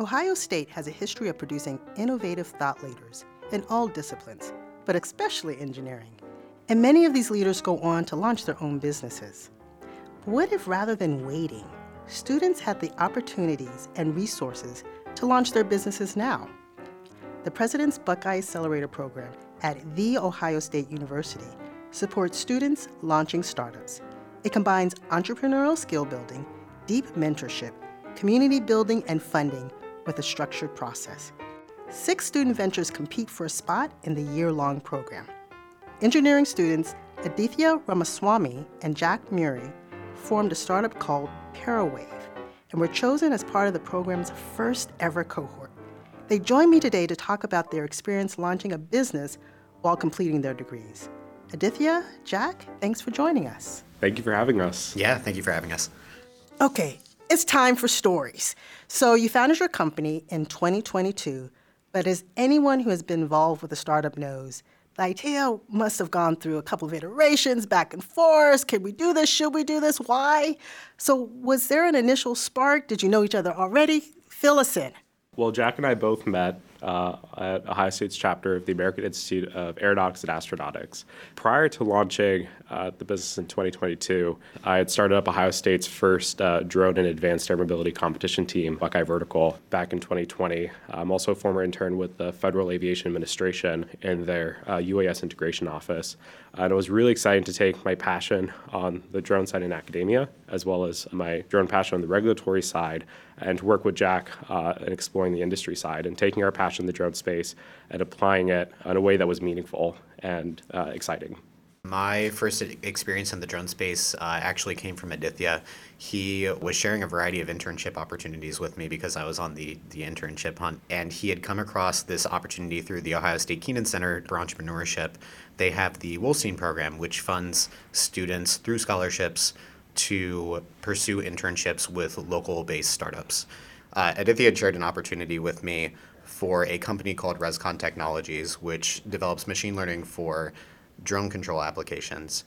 Ohio State has a history of producing innovative thought leaders in all disciplines, but especially engineering. And many of these leaders go on to launch their own businesses. What if rather than waiting, students had the opportunities and resources to launch their businesses now? The President's Buckeye Accelerator program at The Ohio State University supports students launching startups. It combines entrepreneurial skill building, deep mentorship, community building, and funding with a structured process. Six student ventures compete for a spot in the year long program. Engineering students Adithya Ramaswami and Jack Murray formed a startup called Parawave and were chosen as part of the program's first ever cohort. They join me today to talk about their experience launching a business while completing their degrees. Adithya, Jack, thanks for joining us. Thank you for having us. Yeah, thank you for having us. Okay, it's time for stories. So, you founded your company in 2022, but as anyone who has been involved with a startup knows, the idea must have gone through a couple of iterations back and forth. Can we do this? Should we do this? Why? So, was there an initial spark? Did you know each other already? Fill us in. Well, Jack and I both met uh, at Ohio State's chapter of the American Institute of Aeronautics and Astronautics. Prior to launching uh, the business in 2022, I had started up Ohio State's first uh, drone and advanced air mobility competition team, Buckeye Vertical, back in 2020. I'm also a former intern with the Federal Aviation Administration in their UAS uh, integration office. And it was really exciting to take my passion on the drone side in academia, as well as my drone passion on the regulatory side, and work with Jack uh, in exploring the industry side and taking our passion in the drone space and applying it in a way that was meaningful and uh, exciting. My first experience in the drone space uh, actually came from Adithya. He was sharing a variety of internship opportunities with me because I was on the, the internship hunt. And he had come across this opportunity through the Ohio State Keenan Center for Entrepreneurship. They have the Wolstein program, which funds students through scholarships to pursue internships with local based startups. Uh, Adithya had shared an opportunity with me for a company called Rescon Technologies, which develops machine learning for drone control applications.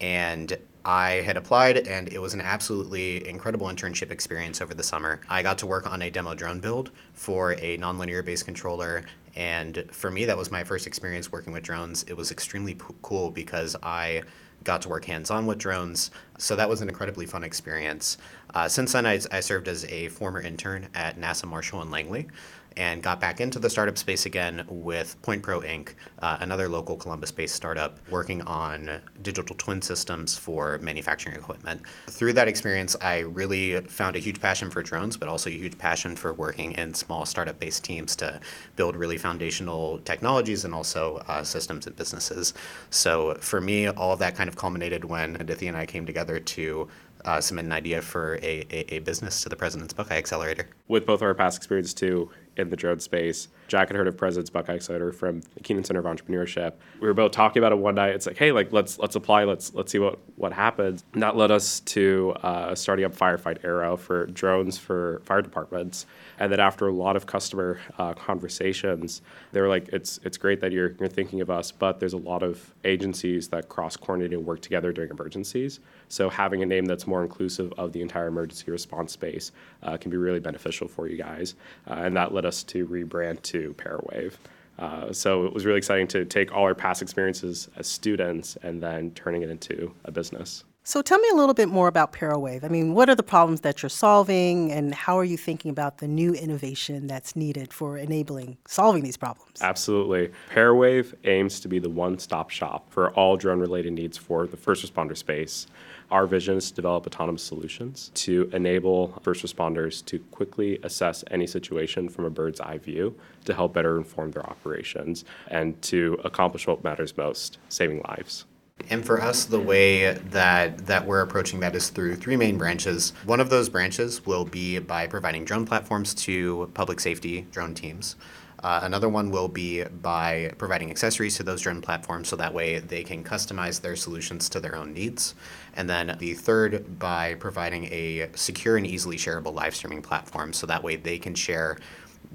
And I had applied, and it was an absolutely incredible internship experience over the summer. I got to work on a demo drone build for a nonlinear based controller. And for me, that was my first experience working with drones. It was extremely p- cool because I got to work hands on with drones. So that was an incredibly fun experience. Uh, since then, I, I served as a former intern at NASA Marshall and Langley and got back into the startup space again with Point Pro Inc., uh, another local Columbus based startup working on digital twin systems for manufacturing equipment. Through that experience, I really found a huge passion for drones, but also a huge passion for working in small startup based teams to build really foundational technologies and also uh, systems and businesses. So for me, all of that kind of culminated when Adithya and I came together to uh, submit an idea for a, a, a, business to the President's Buckeye Accelerator. With both our past experience too in the drone space, Jack had heard of President's Buckeye Accelerator from the Keenan Center of Entrepreneurship. We were both talking about it one night. It's like, hey, like let's let's apply. Let's let's see what what happens. And that led us to uh, starting up Firefight Aero for drones for fire departments. And then after a lot of customer uh, conversations, they were like, it's it's great that you're you're thinking of us, but there's a lot of agencies that cross coordinate and work together during emergencies. So having a name that's more inclusive of the entire emergency response space uh, can be really beneficial for you guys. Uh, and that led us to rebrand to Parawave. Uh, so it was really exciting to take all our past experiences as students and then turning it into a business. So tell me a little bit more about Parawave. I mean, what are the problems that you're solving, and how are you thinking about the new innovation that's needed for enabling solving these problems? Absolutely. Parawave aims to be the one-stop shop for all drone-related needs for the first responder space. Our vision is to develop autonomous solutions to enable first responders to quickly assess any situation from a bird's eye view to help better inform their operations and to accomplish what matters most saving lives. And for us, the way that, that we're approaching that is through three main branches. One of those branches will be by providing drone platforms to public safety drone teams. Uh, another one will be by providing accessories to those drone platforms so that way they can customize their solutions to their own needs. And then the third by providing a secure and easily shareable live streaming platform so that way they can share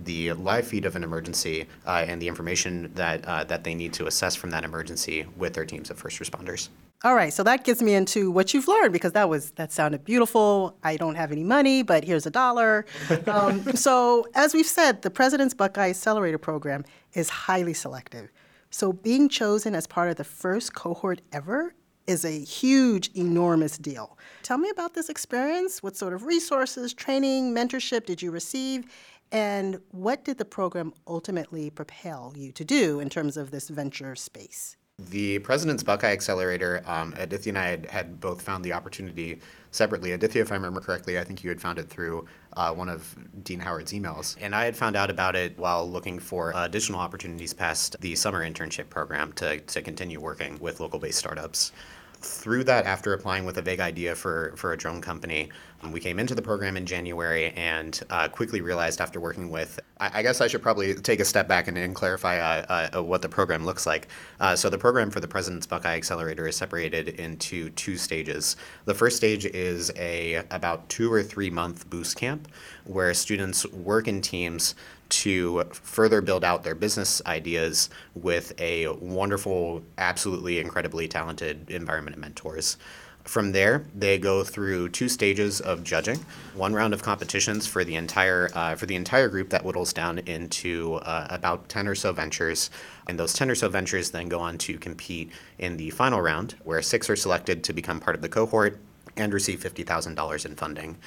the live feed of an emergency uh, and the information that uh, that they need to assess from that emergency with their teams of first responders. All right, so that gets me into what you've learned because that was that sounded beautiful. I don't have any money, but here's a dollar. Um, so, as we've said, the President's Buckeye Accelerator Program is highly selective. So, being chosen as part of the first cohort ever is a huge, enormous deal. Tell me about this experience. What sort of resources, training, mentorship did you receive? And what did the program ultimately propel you to do in terms of this venture space? The President's Buckeye Accelerator, um, Adithya and I had, had, both found the opportunity separately. Adithya, if I remember correctly, I think you had found it through uh, one of Dean Howard's emails. And I had found out about it while looking for uh, additional opportunities past the summer internship program to, to continue working with local based startups through that, after applying with a vague idea for, for a drone company, um, we came into the program in January and uh, quickly realized after working with, I, I, guess I should probably take a step back and, and clarify uh, uh, what the program looks like. Uh, so, the program for the President's Buckeye Accelerator is separated into two stages. The first stage is a about two or three month boost camp where students work in teams to further build out their business ideas with a wonderful, absolutely incredibly talented environment mentors. From there, they go through two stages of judging. One round of competitions for the entire uh, for the entire group that whittles down into uh, about ten or so ventures, and those ten or so ventures then go on to compete in the final round, where six are selected to become part of the cohort and receive fifty thousand dollars in funding.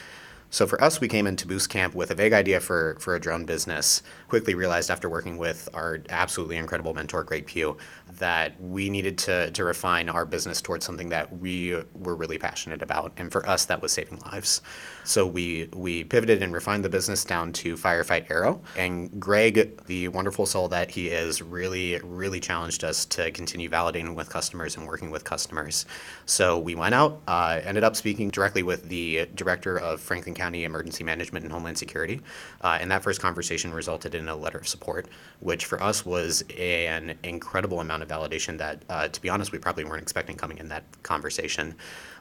So for us, we came into Boost Camp with a vague idea for, for a drone business. Quickly realized after working with our absolutely incredible mentor, Greg Pugh, that we needed to, to refine our business towards something that we were really passionate about. And for us, that was saving lives. So we, we pivoted and refined the business down to Firefight Aero. And Greg, the wonderful soul that he is, really, really challenged us to continue validating with customers and working with customers. So we went out, uh, ended up speaking directly with the director of Franklin County Emergency Management and Homeland Security. Uh, and that first conversation resulted in a letter of support, which for us was an incredible amount of validation that, uh, to be honest, we probably weren't expecting coming in that conversation.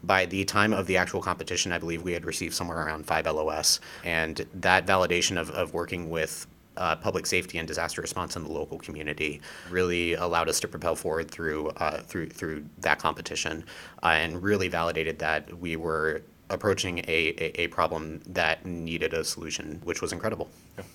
By the time of the actual competition, I believe we had received somewhere around five LOS. And that validation of, of working with uh, public safety and disaster response in the local community really allowed us to propel forward through uh, through through that competition, uh, and really validated that we were approaching a, a, a, problem that needed a solution, which was incredible.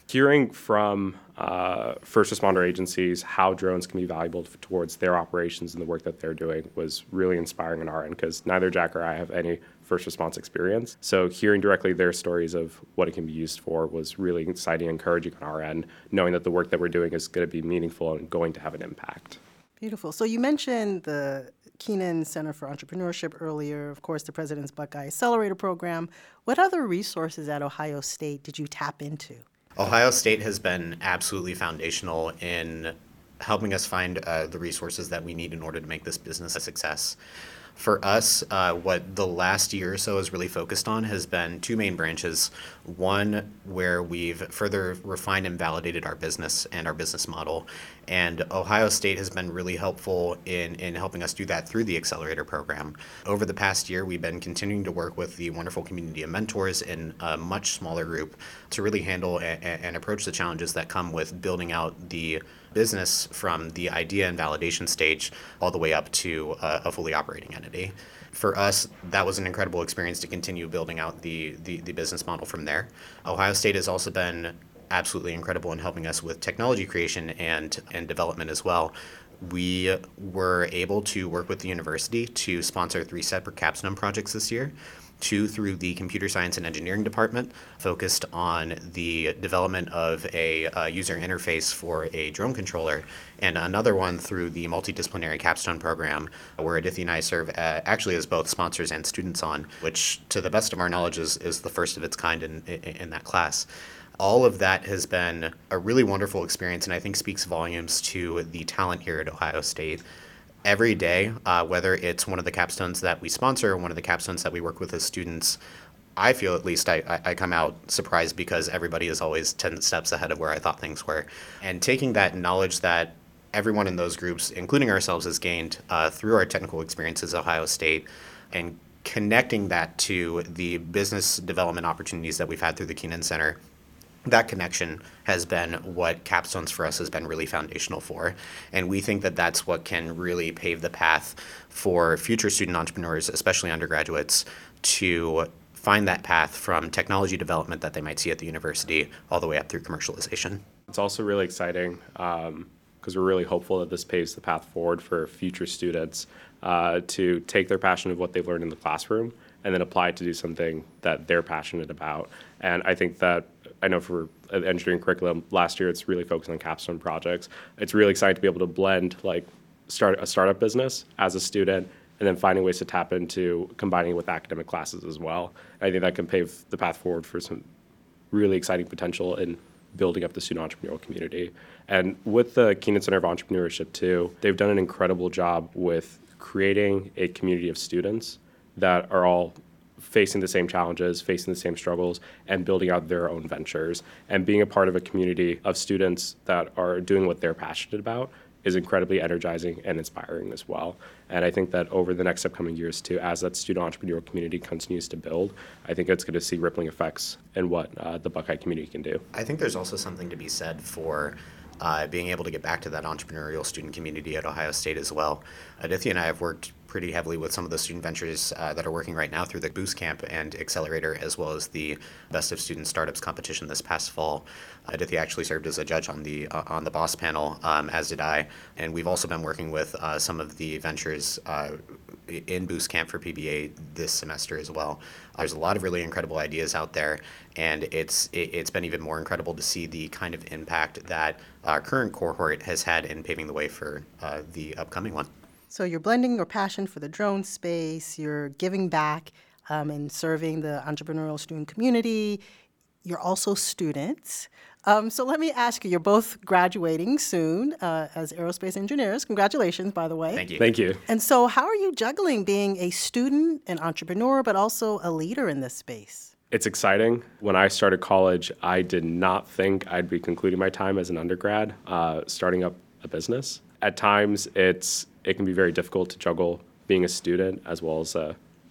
Hearing from uh, first responder agencies how drones can be valuable towards their operations and the work that they're doing was really inspiring on our end because neither Jack or I have any first response experience. So hearing directly their stories of what it can be used for was really exciting and encouraging on our end, knowing that the work that we're doing is going to be meaningful and going to have an impact. Beautiful. So you mentioned the Keenan Center for Entrepreneurship earlier, of course, the President's Buckeye Accelerator Program. What other resources at Ohio State did you tap into? Ohio State has been absolutely foundational in helping us find uh, the resources that we need in order to make this business a success. For us, uh, what the last year or so has really focused on has been two main branches. One, where we've further refined and validated our business and our business model. And Ohio State has been really helpful in, in helping us do that through the Accelerator program. Over the past year, we've been continuing to work with the wonderful community of mentors in a much smaller group to really handle and, and approach the challenges that come with building out the business from the idea and validation stage all the way up to a, a fully operating entity. For us, that was an incredible experience to continue building out the, the, the business model from there. Ohio State has also been absolutely incredible in helping us with technology creation and, and development as well. We were able to work with the university to sponsor three separate capstone projects this year two through the computer science and engineering department, focused on the development of a user interface for a drone controller, and another one through the multidisciplinary capstone program, where Adithya and I serve uh, actually as both sponsors and students on, which, to the best of our knowledge, is, is the first of its kind in, in, in that class all of that has been a really wonderful experience and I think speaks volumes to the talent here at Ohio State every day, uh, whether it's one of the capstones that we sponsor or one of the capstones that we work with as students, I feel at least I, I come out surprised because everybody is always 10 steps ahead of where I thought things were. And taking that knowledge that everyone in those groups, including ourselves, has gained uh, through our technical experiences at Ohio State and connecting that to the business development opportunities that we've had through the Keenan Center that connection has been what capstones for us has been really foundational for and we think that that's what can really pave the path for future student entrepreneurs especially undergraduates to find that path from technology development that they might see at the university all the way up through commercialization it's also really exciting because um, we're really hopeful that this paves the path forward for future students uh, to take their passion of what they've learned in the classroom and then apply it to do something that they're passionate about. And I think that I know for engineering curriculum last year, it's really focused on capstone projects. It's really exciting to be able to blend like start a startup business as a student and then finding ways to tap into combining with academic classes as well. I think that can pave the path forward for some really exciting potential in building up the student entrepreneurial community. And with the Keenan Center of Entrepreneurship too, they've done an incredible job with creating a community of students that are all facing the same challenges, facing the same struggles, and building out their own ventures. And being a part of a community of students that are doing what they're passionate about is incredibly energizing and inspiring as well. And I think that over the next upcoming years, too, as that student entrepreneurial community continues to build, I think it's going to see rippling effects in what uh, the Buckeye community can do. I think there's also something to be said for uh, being able to get back to that entrepreneurial student community at Ohio State as well. Adithya and I have worked pretty heavily with some of the student ventures uh, that are working right now through the Boost Camp and Accelerator, as well as the Best of Student Startups competition this past fall. Adithya actually served as a judge on the uh, on the Boss panel, um, as did I. And we've also been working with uh, some of the ventures uh, in Boost Camp for PBA this semester as well. There's a lot of really incredible ideas out there, and it's it, has been even more incredible to see the kind of impact that our current cohort has had in paving the way for uh, the upcoming one. So you're blending your passion for the drone space, you're giving back um, and serving the entrepreneurial student community. You're also students. Um, so let me ask you, you're both graduating soon uh, as aerospace engineers. Congratulations, by the way. Thank you. Thank you. And so, how are you juggling being a student, an entrepreneur, but also a leader in this space? It's exciting. When I started college, I did not think I'd be concluding my time as an undergrad, uh, starting up a business. At times, it's it can be very difficult to juggle being a student as well as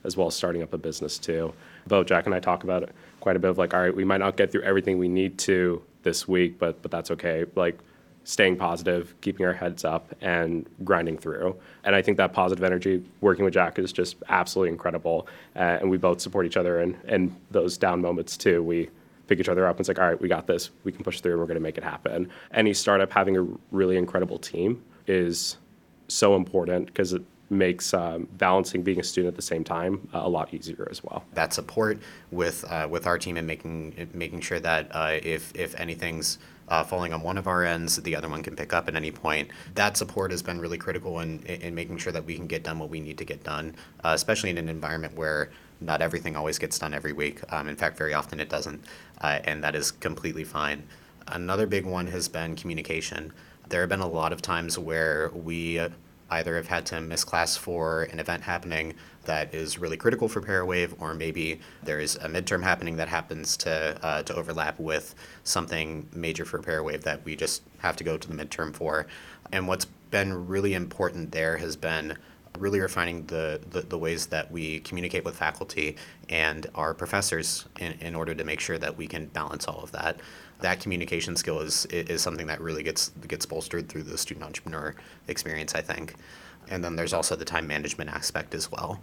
as well as starting up a business too. Both Jack and I talk about it quite a bit of like, all right, we might not get through everything we need to this week, but but that's okay. Like staying positive, keeping our heads up, and grinding through. And I think that positive energy working with Jack is just absolutely incredible. Uh, and we both support each other in, in those down moments too. We pick each other up and it's like, all right, we got this. We can push through and we're going to make it happen. Any startup having a really incredible team is so important because it makes um, balancing being a student at the same time uh, a lot easier as well. That support with uh, with our team and making making sure that uh, if if anything's uh, falling on one of our ends, the other one can pick up at any point. That support has been really critical in, in making sure that we can get done what we need to get done, uh, especially in an environment where not everything always gets done every week. Um, in fact, very often it doesn't, uh, and that is completely fine. Another big one has been communication. There have been a lot of times where we either have had to miss class for an event happening that is really critical for Parawave, or maybe there's a midterm happening that happens to uh, to overlap with something major for Parawave that we just have to go to the midterm for. And what's been really important there has been really refining the, the, the, ways that we communicate with faculty and our professors in, in order to make sure that we can balance all of that that communication skill is is something that really gets gets bolstered through the student entrepreneur experience, I think. And then there's also the time management aspect as well.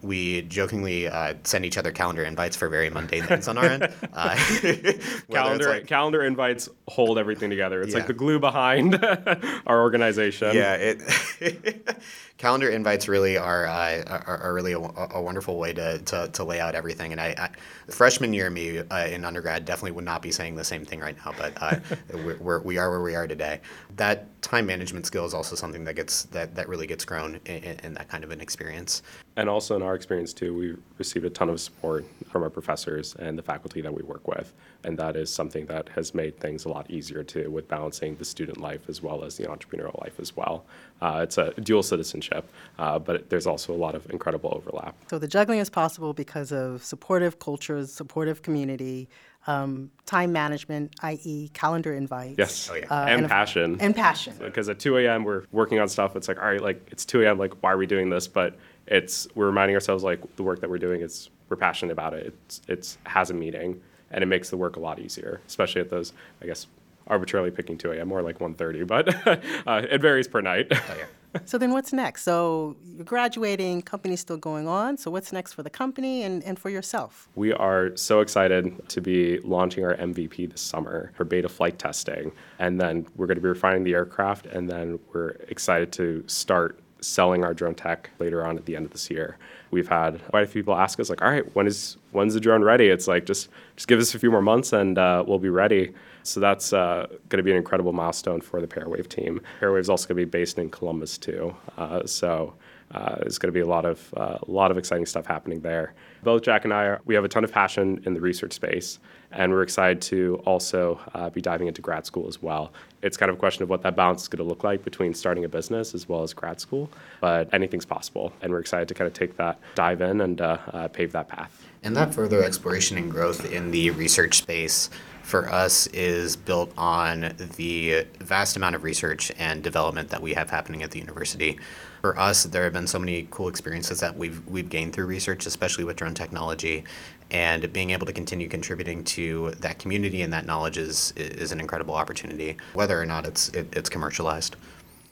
We jokingly uh, send each other calendar invites for very mundane things on our end. Uh, calendar like, calendar invites hold everything together. It's yeah. like the glue behind our organization. Yeah, it calendar invites really are uh, are, are, really a, a, wonderful way to, to, to, lay out everything. And I, I freshman year me uh, in undergrad definitely would not be saying the same thing right now, but uh, we're, we are where we are today. That time management skill is also something that gets that, that really gets grown in, in that kind of an experience. And also in our experience too, we received a ton of support from our professors and the faculty that we work with, and that is something that has made things a lot easier too with balancing the student life as well as the entrepreneurial life as well. Uh, it's a dual citizenship, uh, but there's also a lot of incredible overlap. So the juggling is possible because of supportive cultures, supportive community, um, time management, i.e., calendar invites. Yes, oh, yeah. uh, and, and, passion. And passion. Because at 2 a.m. we're working on stuff. It's like, all right, like it's 2 a.m. Like, why are we doing this? But it's we're reminding ourselves like the work that we're doing is we're passionate about it. It's it's has a meaning and it makes the work a lot easier, especially at those, I guess, arbitrarily picking 2 a.m., more like 1.30, but uh, it varies per night. Oh, yeah. So then what's next? So you're graduating, company's still going on. So what's next for the company and, and for yourself? We are so excited to be launching our MVP this summer for beta flight testing. And then we're going to be refining the aircraft, and then we're excited to start selling our drone tech later on at the end of this year. We've had quite a few people ask us like, "All right, when is when's the drone ready?" It's like just just give us a few more months and uh, we'll be ready. So that's uh, going to be an incredible milestone for the Parawave team. Parawave is also going to be based in Columbus too. Uh, so uh, there's going to be a lot of uh, a lot of exciting stuff happening there. Both Jack and I are, we have a ton of passion in the research space, and we're excited to also uh, be diving into grad school as well. It's kind of a question of what that balance is going to look like between starting a business as well as grad school, but anything's possible, and we're excited to kind of take that dive in and uh, pave that path. And that further exploration and growth in the research space for us is built on the vast amount of research and development that we have happening at the university. For us, there have been so many cool experiences that we've we've gained through research, especially with drone technology, and being able to continue contributing to that community and that knowledge is is an incredible opportunity, whether or not it's it, it's commercialized.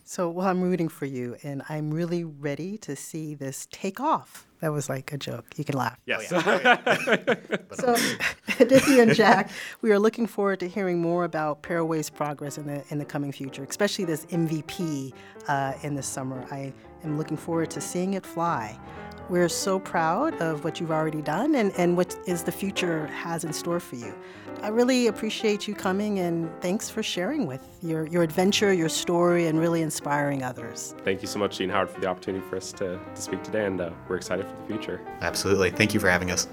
So, well, I'm rooting for you, and I'm really ready to see this take off. That was like a joke. You can laugh. Yes. So, Adithya and Jack, we are looking forward to hearing more about Parawave's progress in the in the coming future, especially this MVP uh, in the summer. I am looking forward to seeing it fly. We're so proud of what you've already done and, and what is the future has in store for you. I really appreciate you coming and thanks for sharing with your, your adventure, your story, and really inspiring others. Thank you so much, Dean Howard, for the opportunity for us to, to speak today, and uh, we're excited for the future. Absolutely. Thank you for having us.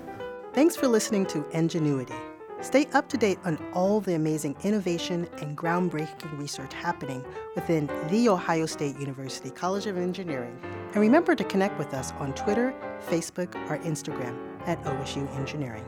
Thanks for listening to Ingenuity. Stay up to date on all the amazing innovation and groundbreaking research happening within The Ohio State University College of Engineering. And remember to connect with us on Twitter, Facebook, or Instagram at OSU Engineering.